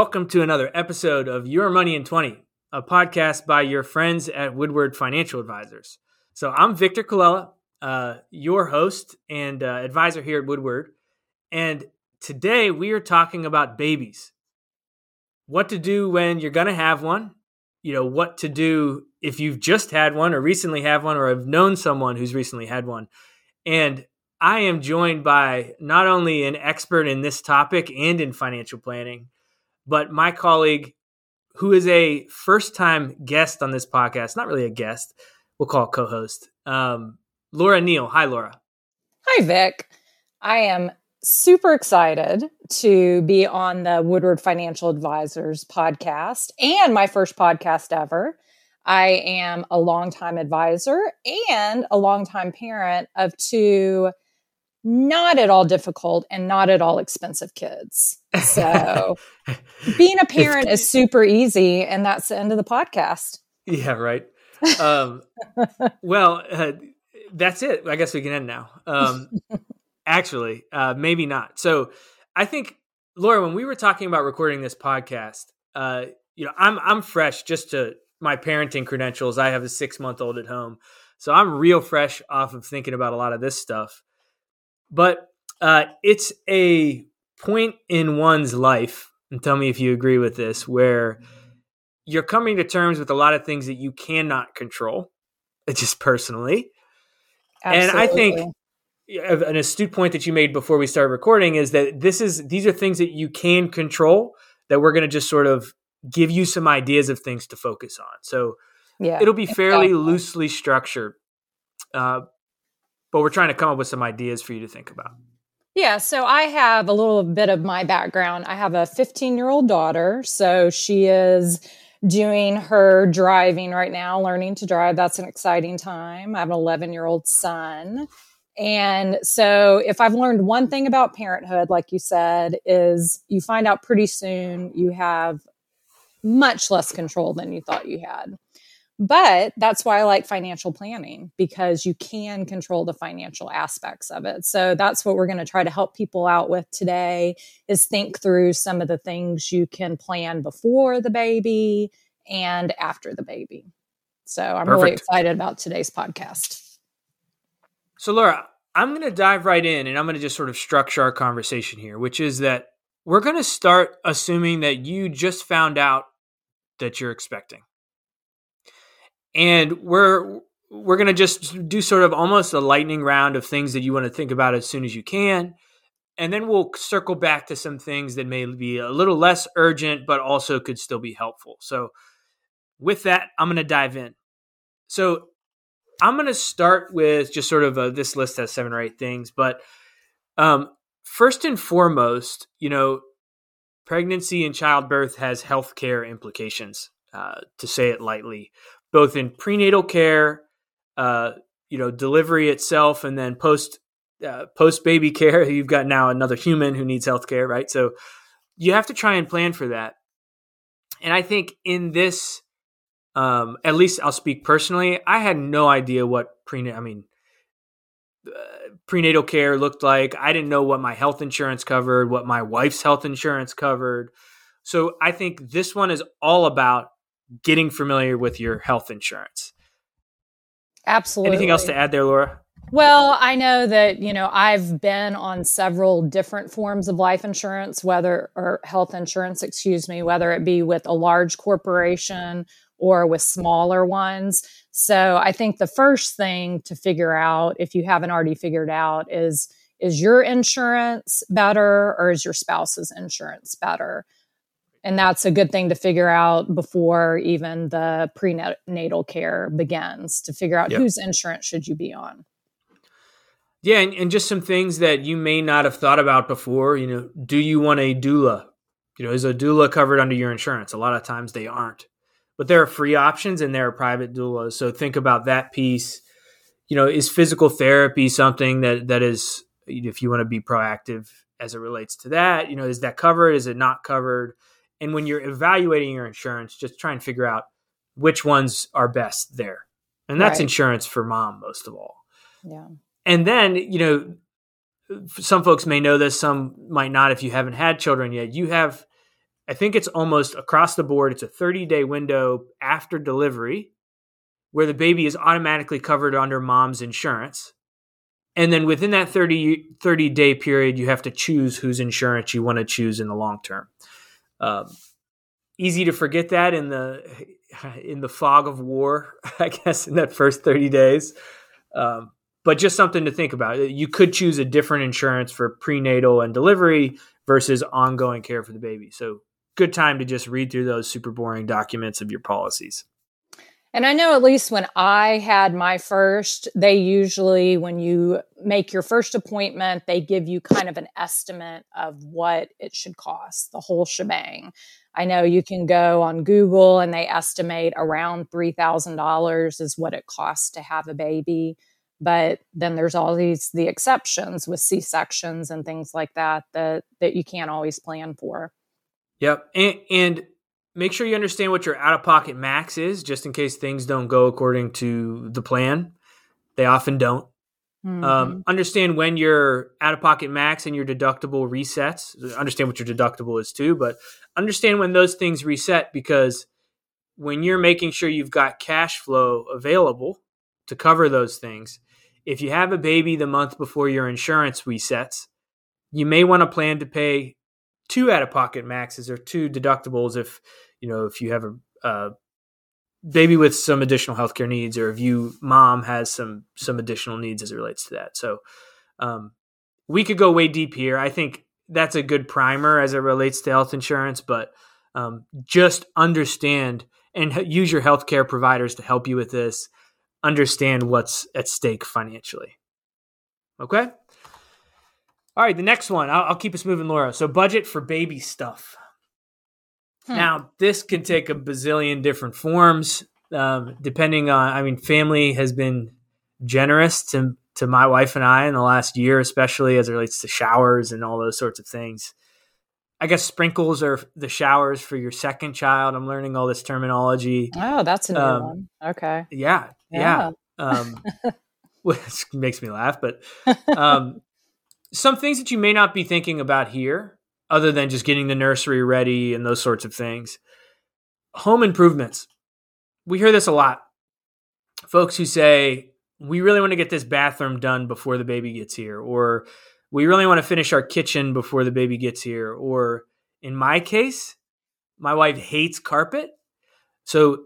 Welcome to another episode of Your Money in 20, a podcast by your friends at Woodward Financial Advisors. So, I'm Victor Colella, uh, your host and uh, advisor here at Woodward. And today we are talking about babies. What to do when you're going to have one, you know, what to do if you've just had one or recently have one or have known someone who's recently had one. And I am joined by not only an expert in this topic and in financial planning, but my colleague who is a first time guest on this podcast, not really a guest, we'll call co host, um, Laura Neal. Hi, Laura. Hi, Vic. I am super excited to be on the Woodward Financial Advisors podcast and my first podcast ever. I am a longtime advisor and a longtime parent of two not at all difficult and not at all expensive kids. So being a parent is super easy, and that's the end of the podcast. Yeah, right. Um, well, uh, that's it. I guess we can end now. Um, actually, uh, maybe not. So I think, Laura, when we were talking about recording this podcast, uh, you know, I'm I'm fresh just to my parenting credentials. I have a six month old at home, so I'm real fresh off of thinking about a lot of this stuff. But uh, it's a point in one's life, and tell me if you agree with this, where you're coming to terms with a lot of things that you cannot control, just personally. Absolutely. And I think an astute point that you made before we started recording is that this is these are things that you can control that we're going to just sort of give you some ideas of things to focus on. So yeah, it'll be fairly exactly. loosely structured. Uh, but we're trying to come up with some ideas for you to think about. Yeah, so I have a little bit of my background. I have a 15 year old daughter. So she is doing her driving right now, learning to drive. That's an exciting time. I have an 11 year old son. And so, if I've learned one thing about parenthood, like you said, is you find out pretty soon you have much less control than you thought you had. But that's why I like financial planning because you can control the financial aspects of it. So that's what we're going to try to help people out with today is think through some of the things you can plan before the baby and after the baby. So I'm Perfect. really excited about today's podcast. So Laura, I'm going to dive right in and I'm going to just sort of structure our conversation here, which is that we're going to start assuming that you just found out that you're expecting and we're we're going to just do sort of almost a lightning round of things that you want to think about as soon as you can. And then we'll circle back to some things that may be a little less urgent but also could still be helpful. So with that i'm going to dive in. So i'm going to start with just sort of a, this list has seven or eight things but um, first and foremost you know pregnancy and childbirth has healthcare implications uh, to say it lightly both in prenatal care, uh, you know, delivery itself, and then post uh, post baby care. You've got now another human who needs health care, right? So you have to try and plan for that. And I think in this, um, at least I'll speak personally. I had no idea what prenatal. I mean. Uh, prenatal care looked like. I didn't know what my health insurance covered, what my wife's health insurance covered. So I think this one is all about getting familiar with your health insurance. Absolutely. Anything else to add there, Laura? Well, I know that, you know, I've been on several different forms of life insurance, whether or health insurance, excuse me, whether it be with a large corporation or with smaller ones. So I think the first thing to figure out, if you haven't already figured out, is is your insurance better or is your spouse's insurance better? And that's a good thing to figure out before even the prenatal care begins to figure out yep. whose insurance should you be on. Yeah, and, and, just some things that you may not have thought about before. You know, do you want a doula? You know, is a doula covered under your insurance? A lot of times they aren't, but there are free options and there are private doulas. So think about that piece. You know, is physical therapy something that that is if you want to be proactive as it relates to that? You know, is that covered? Is it not covered? And when you're evaluating your insurance, just try and figure out which ones are best there. And that's right. insurance for mom most of all. Yeah. And then, you know, some folks may know this, some might not if you haven't had children yet. You have I think it's almost across the board. It's a 30 day window after delivery where the baby is automatically covered under mom's insurance. And then within that 30, 30 day period, you have to choose whose insurance you want to choose in the long term. Um, easy to forget that in the in the fog of war, I guess, in that first 30 days. Um, but just something to think about. You could choose a different insurance for prenatal and delivery versus ongoing care for the baby. So, good time to just read through those super boring documents of your policies. And I know at least when I had my first, they usually, when you make your first appointment, they give you kind of an estimate of what it should cost, the whole shebang. I know you can go on Google and they estimate around $3,000 is what it costs to have a baby. But then there's all these the exceptions with C-sections and things like that that that you can't always plan for. Yep. And, and make sure you understand what your out-of-pocket max is just in case things don't go according to the plan. They often don't. Um, mm-hmm. Um, understand when your out of pocket max and your deductible resets. Understand what your deductible is too, but understand when those things reset because when you're making sure you've got cash flow available to cover those things, if you have a baby the month before your insurance resets, you may want to plan to pay two out of pocket maxes or two deductibles if you know if you have a, a baby with some additional healthcare needs, or if you mom has some some additional needs as it relates to that. So um, we could go way deep here. I think that's a good primer as it relates to health insurance, but um, just understand and use your healthcare providers to help you with this. Understand what's at stake financially. Okay. All right, the next one. I'll, I'll keep us moving, Laura. So, budget for baby stuff. Hmm. Now, this can take a bazillion different forms, um, depending on. I mean, family has been generous to to my wife and I in the last year, especially as it relates to showers and all those sorts of things. I guess sprinkles are the showers for your second child. I'm learning all this terminology. Oh, that's a new um, one. Okay. Yeah, yeah. yeah. Um, which makes me laugh, but um, some things that you may not be thinking about here other than just getting the nursery ready and those sorts of things. Home improvements. We hear this a lot. Folks who say, we really want to get this bathroom done before the baby gets here, or we really want to finish our kitchen before the baby gets here, or in my case, my wife hates carpet. So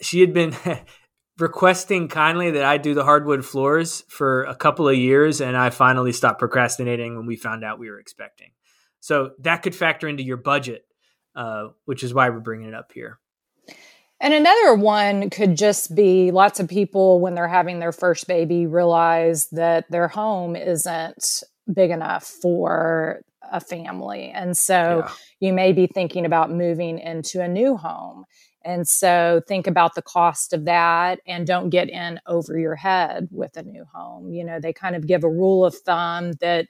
she had been requesting kindly that I do the hardwood floors for a couple of years, and I finally stopped procrastinating when we found out we were expecting. So that could factor into your budget, uh, which is why we're bringing it up here. And another one could just be lots of people, when they're having their first baby, realize that their home isn't big enough for a family. And so yeah. you may be thinking about moving into a new home. And so think about the cost of that and don't get in over your head with a new home. You know, they kind of give a rule of thumb that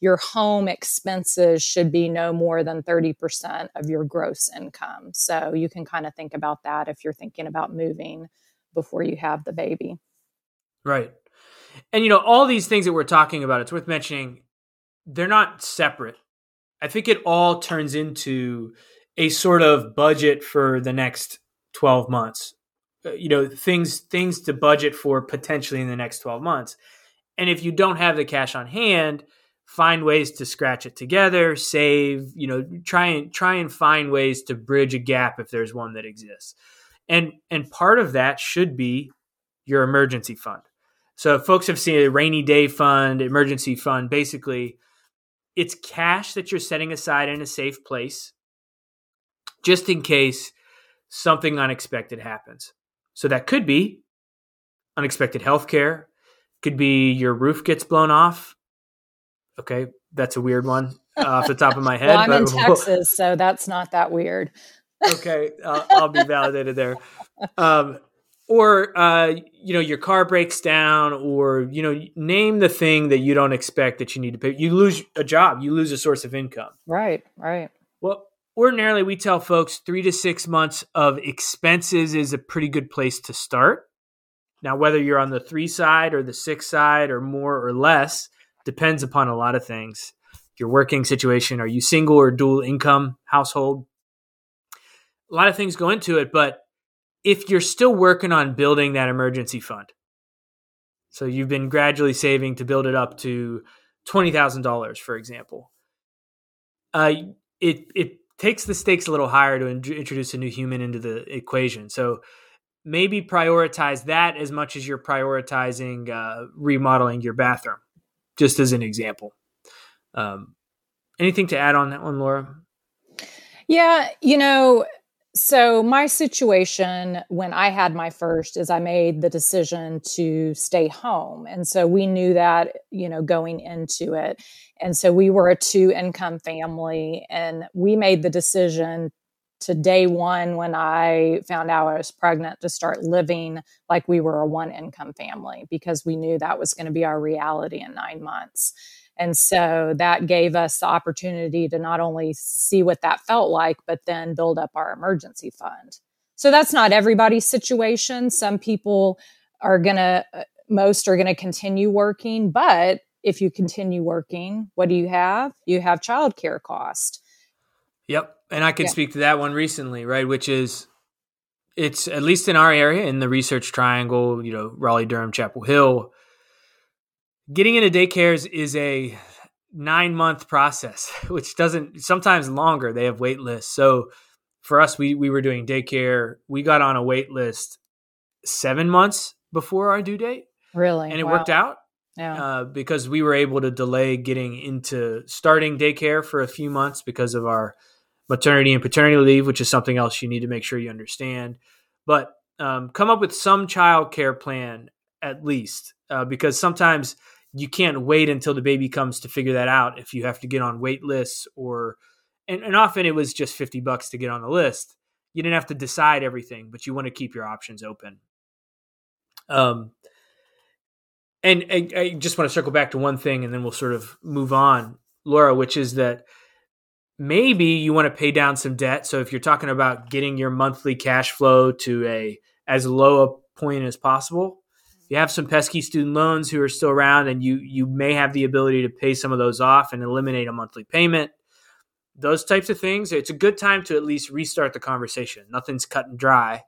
your home expenses should be no more than 30% of your gross income. So you can kind of think about that if you're thinking about moving before you have the baby. Right. And you know, all these things that we're talking about, it's worth mentioning, they're not separate. I think it all turns into a sort of budget for the next 12 months. Uh, you know, things things to budget for potentially in the next 12 months. And if you don't have the cash on hand, find ways to scratch it together, save, you know, try and try and find ways to bridge a gap if there's one that exists. And and part of that should be your emergency fund. So folks have seen a rainy day fund, emergency fund, basically it's cash that you're setting aside in a safe place just in case something unexpected happens. So that could be unexpected health care, could be your roof gets blown off, Okay, that's a weird one uh, off the top of my head. well, I'm in Texas, so that's not that weird. okay, uh, I'll be validated there. Um, or uh, you know, your car breaks down, or you know, name the thing that you don't expect that you need to pay. You lose a job, you lose a source of income. Right, right. Ordinarily we tell folks three to six months of expenses is a pretty good place to start. Now, whether you're on the three side or the six side or more or less, depends upon a lot of things. Your working situation, are you single or dual income household? a lot of things go into it, but if you're still working on building that emergency fund, so you've been gradually saving to build it up to twenty thousand dollars, for example, uh, it it takes the stakes a little higher to in- introduce a new human into the equation. So maybe prioritize that as much as you're prioritizing uh, remodeling your bathroom, just as an example. Um, anything to add on that one, Laura? Yeah, you know, so my situation when I had my first is I made the decision to stay home. And so we knew that, you know, going into it. And so we were a two income family and we made the decision to day one when I found out I was pregnant to start living like we were a one income family because we knew that was going to be our reality in nine months. And so that gave us the opportunity to not only see what that felt like, but then build up our emergency fund. So that's not everybody's situation. Some people are going to, uh, most are going to continue working. But if you continue working, what do you have? You have childcare cost. Yep. And I can yeah. speak to that one recently, right? Which is, it's at least in our area in the research triangle, you know, Raleigh, Durham, Chapel Hill, getting into daycares is a nine month process, which doesn't sometimes longer. They have wait lists. So for us, we we were doing daycare. We got on a wait list seven months before our due date. Really, and it wow. worked out. Yeah. Uh, because we were able to delay getting into starting daycare for a few months because of our maternity and paternity leave, which is something else you need to make sure you understand. But um, come up with some child care plan at least, uh, because sometimes you can't wait until the baby comes to figure that out if you have to get on wait lists or and, and often it was just 50 bucks to get on the list. You didn't have to decide everything but you want to keep your options open. Um and I, I just want to circle back to one thing and then we'll sort of move on laura which is that maybe you want to pay down some debt. So if you're talking about getting your monthly cash flow to a as low a point as possible you have some pesky student loans who are still around and you you may have the ability to pay some of those off and eliminate a monthly payment. Those types of things it's a good time to at least restart the conversation. Nothing's cut and dry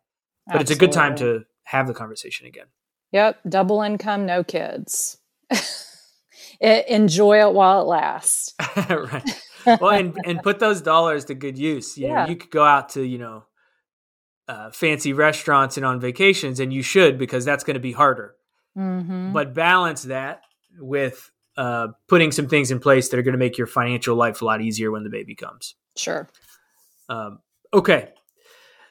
but Absolutely. it's a good time to have the conversation again. Yep double income no kids. It, enjoy it while it lasts. Right. Well and, and put those dollars to good use. You yeah. know you could go out to you know uh, fancy restaurants and on vacations, and you should because that's going to be harder. Mm-hmm. But balance that with uh, putting some things in place that are going to make your financial life a lot easier when the baby comes. Sure. Um, okay.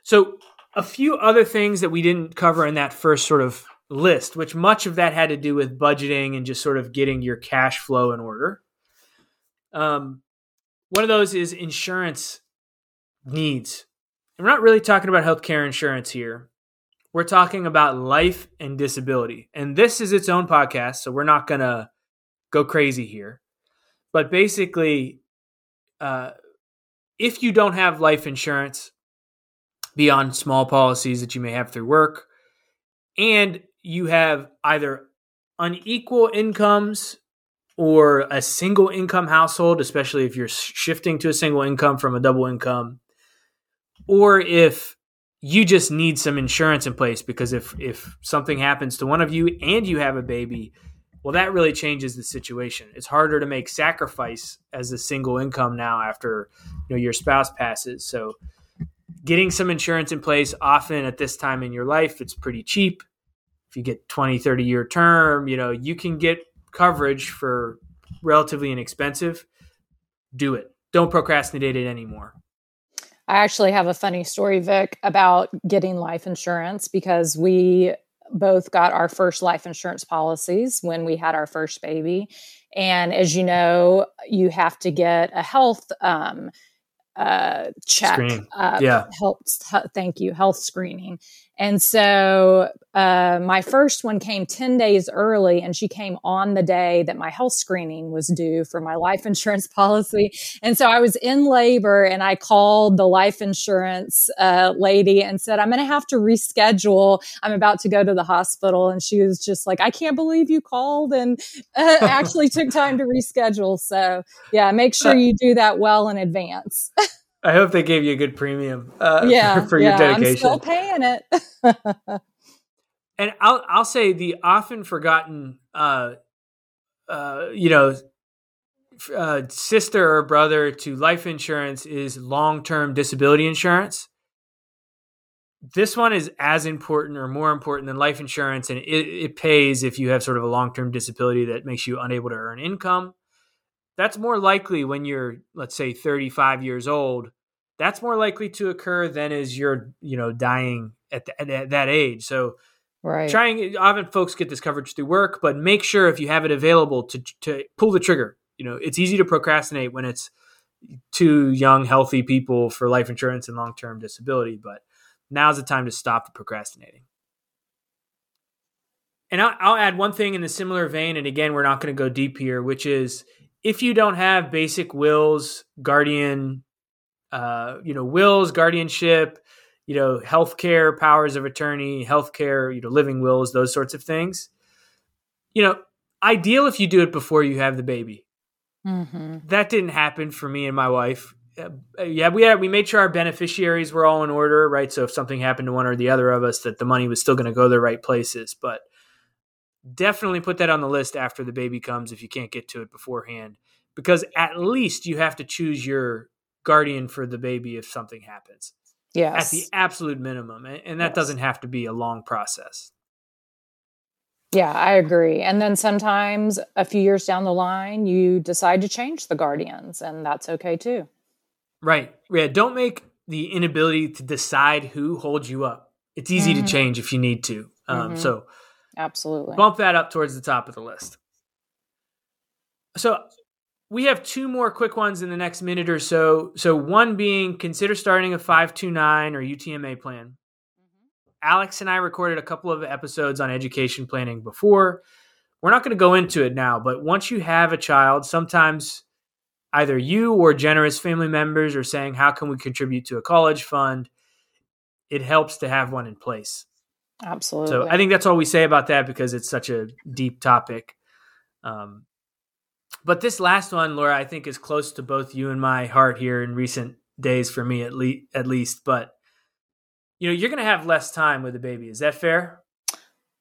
So, a few other things that we didn't cover in that first sort of list, which much of that had to do with budgeting and just sort of getting your cash flow in order. Um, one of those is insurance needs we're not really talking about healthcare insurance here. We're talking about life and disability. And this is its own podcast, so we're not going to go crazy here. But basically, uh, if you don't have life insurance beyond small policies that you may have through work, and you have either unequal incomes or a single income household, especially if you're shifting to a single income from a double income, or if you just need some insurance in place because if if something happens to one of you and you have a baby well that really changes the situation. It's harder to make sacrifice as a single income now after you know your spouse passes. So getting some insurance in place often at this time in your life it's pretty cheap. If you get 20 30 year term you know you can get coverage for relatively inexpensive. Do it. Don't procrastinate it anymore I actually have a funny story, Vic, about getting life insurance because we both got our first life insurance policies when we had our first baby. And as you know, you have to get a health um, uh, check. Uh, yeah. Health, thank you. Health screening. And so uh, my first one came 10 days early, and she came on the day that my health screening was due for my life insurance policy. And so I was in labor, and I called the life insurance uh, lady and said, I'm going to have to reschedule. I'm about to go to the hospital. And she was just like, I can't believe you called and uh, actually took time to reschedule. So, yeah, make sure you do that well in advance. I hope they gave you a good premium. Uh, yeah, for, for yeah, your dedication. I'm still paying it. and I'll I'll say the often forgotten, uh, uh, you know, uh, sister or brother to life insurance is long term disability insurance. This one is as important or more important than life insurance, and it, it pays if you have sort of a long term disability that makes you unable to earn income. That's more likely when you're, let's say, 35 years old. That's more likely to occur than is you're, you know, dying at, the, at that age. So, right. trying often folks get this coverage through work, but make sure if you have it available to to pull the trigger you know it's easy to procrastinate when it's two young healthy people for life insurance and long-term disability but now's the time to stop the procrastinating and I'll, I'll add one thing in the similar vein and again we're not going to go deep here which is if you don't have basic wills guardian uh, you know wills guardianship you know healthcare powers of attorney healthcare you know living wills those sorts of things you know ideal if you do it before you have the baby Mm-hmm. That didn't happen for me and my wife. Uh, yeah, we had we made sure our beneficiaries were all in order, right? So if something happened to one or the other of us, that the money was still going to go the right places. But definitely put that on the list after the baby comes if you can't get to it beforehand, because at least you have to choose your guardian for the baby if something happens. Yes, at the absolute minimum, and that yes. doesn't have to be a long process. Yeah, I agree. And then sometimes a few years down the line, you decide to change the guardians, and that's okay too. Right. Yeah. Don't make the inability to decide who holds you up. It's easy mm-hmm. to change if you need to. Um, mm-hmm. So, absolutely bump that up towards the top of the list. So, we have two more quick ones in the next minute or so. So, one being consider starting a 529 or UTMA plan. Mm-hmm. Alex and I recorded a couple of episodes on education planning before. We're not going to go into it now, but once you have a child, sometimes either you or generous family members are saying, How can we contribute to a college fund? It helps to have one in place. Absolutely. So I think that's all we say about that because it's such a deep topic. Um, but this last one, Laura, I think is close to both you and my heart here in recent days for me at, le- at least. But you know, you're going to have less time with a baby. Is that fair?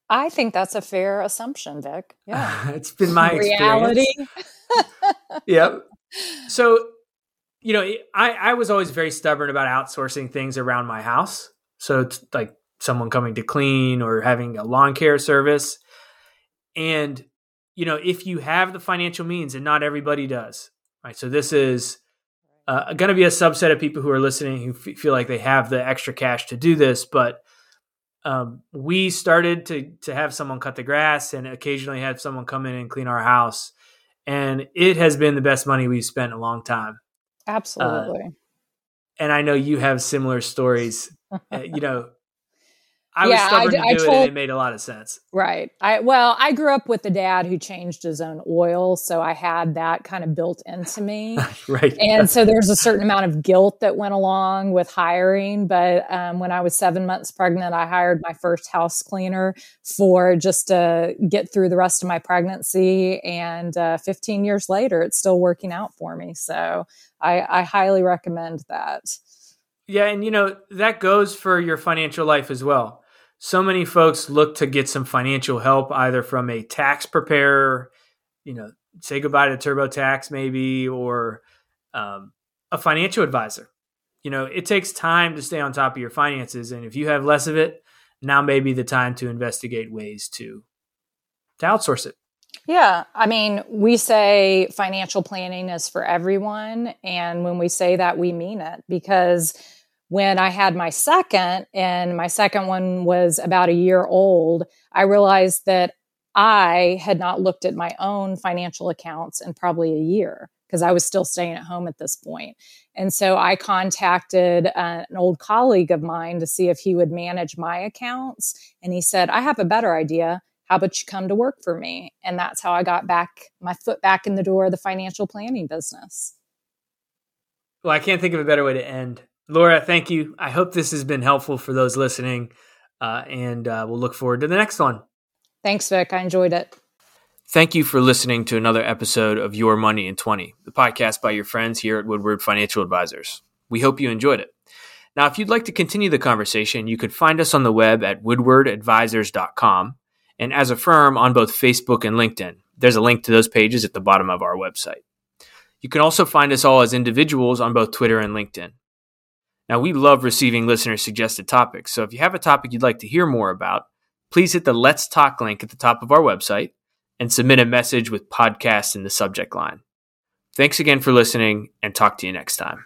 I think that's a fair assumption, Vic. Yeah. it's been my reality. yep. So, you know, I, I was always very stubborn about outsourcing things around my house. So it's like someone coming to clean or having a lawn care service. And, you know, if you have the financial means, and not everybody does, right? So this is uh, going to be a subset of people who are listening who f- feel like they have the extra cash to do this, but um, we started to to have someone cut the grass and occasionally have someone come in and clean our house, and it has been the best money we've spent in a long time. Absolutely. Uh, and I know you have similar stories. uh, you know, I yeah, was stubborn I, to do I told, it and it made a lot of sense. Right. I well, I grew up with a dad who changed his own oil, so I had that kind of built into me. right. And so there's a certain amount of guilt that went along with hiring. But um, when I was seven months pregnant, I hired my first house cleaner for just to get through the rest of my pregnancy. And uh, 15 years later, it's still working out for me. So I, I highly recommend that. Yeah, and you know that goes for your financial life as well so many folks look to get some financial help either from a tax preparer, you know, say goodbye to TurboTax maybe, or um, a financial advisor. You know, it takes time to stay on top of your finances, and if you have less of it, now may be the time to investigate ways to to outsource it. Yeah, I mean, we say financial planning is for everyone, and when we say that, we mean it because when I had my second, and my second one was about a year old, I realized that I had not looked at my own financial accounts in probably a year because I was still staying at home at this point. And so I contacted uh, an old colleague of mine to see if he would manage my accounts. And he said, I have a better idea. How about you come to work for me? And that's how I got back my foot back in the door of the financial planning business. Well, I can't think of a better way to end Laura, thank you. I hope this has been helpful for those listening, uh, and uh, we'll look forward to the next one. Thanks, Vic. I enjoyed it. Thank you for listening to another episode of Your Money in 20, the podcast by your friends here at Woodward Financial Advisors. We hope you enjoyed it. Now, if you'd like to continue the conversation, you could find us on the web at woodwardadvisors.com and as a firm on both Facebook and LinkedIn. There's a link to those pages at the bottom of our website. You can also find us all as individuals on both Twitter and LinkedIn. Now, we love receiving listener suggested topics, so if you have a topic you'd like to hear more about, please hit the Let's Talk link at the top of our website and submit a message with podcast in the subject line. Thanks again for listening, and talk to you next time.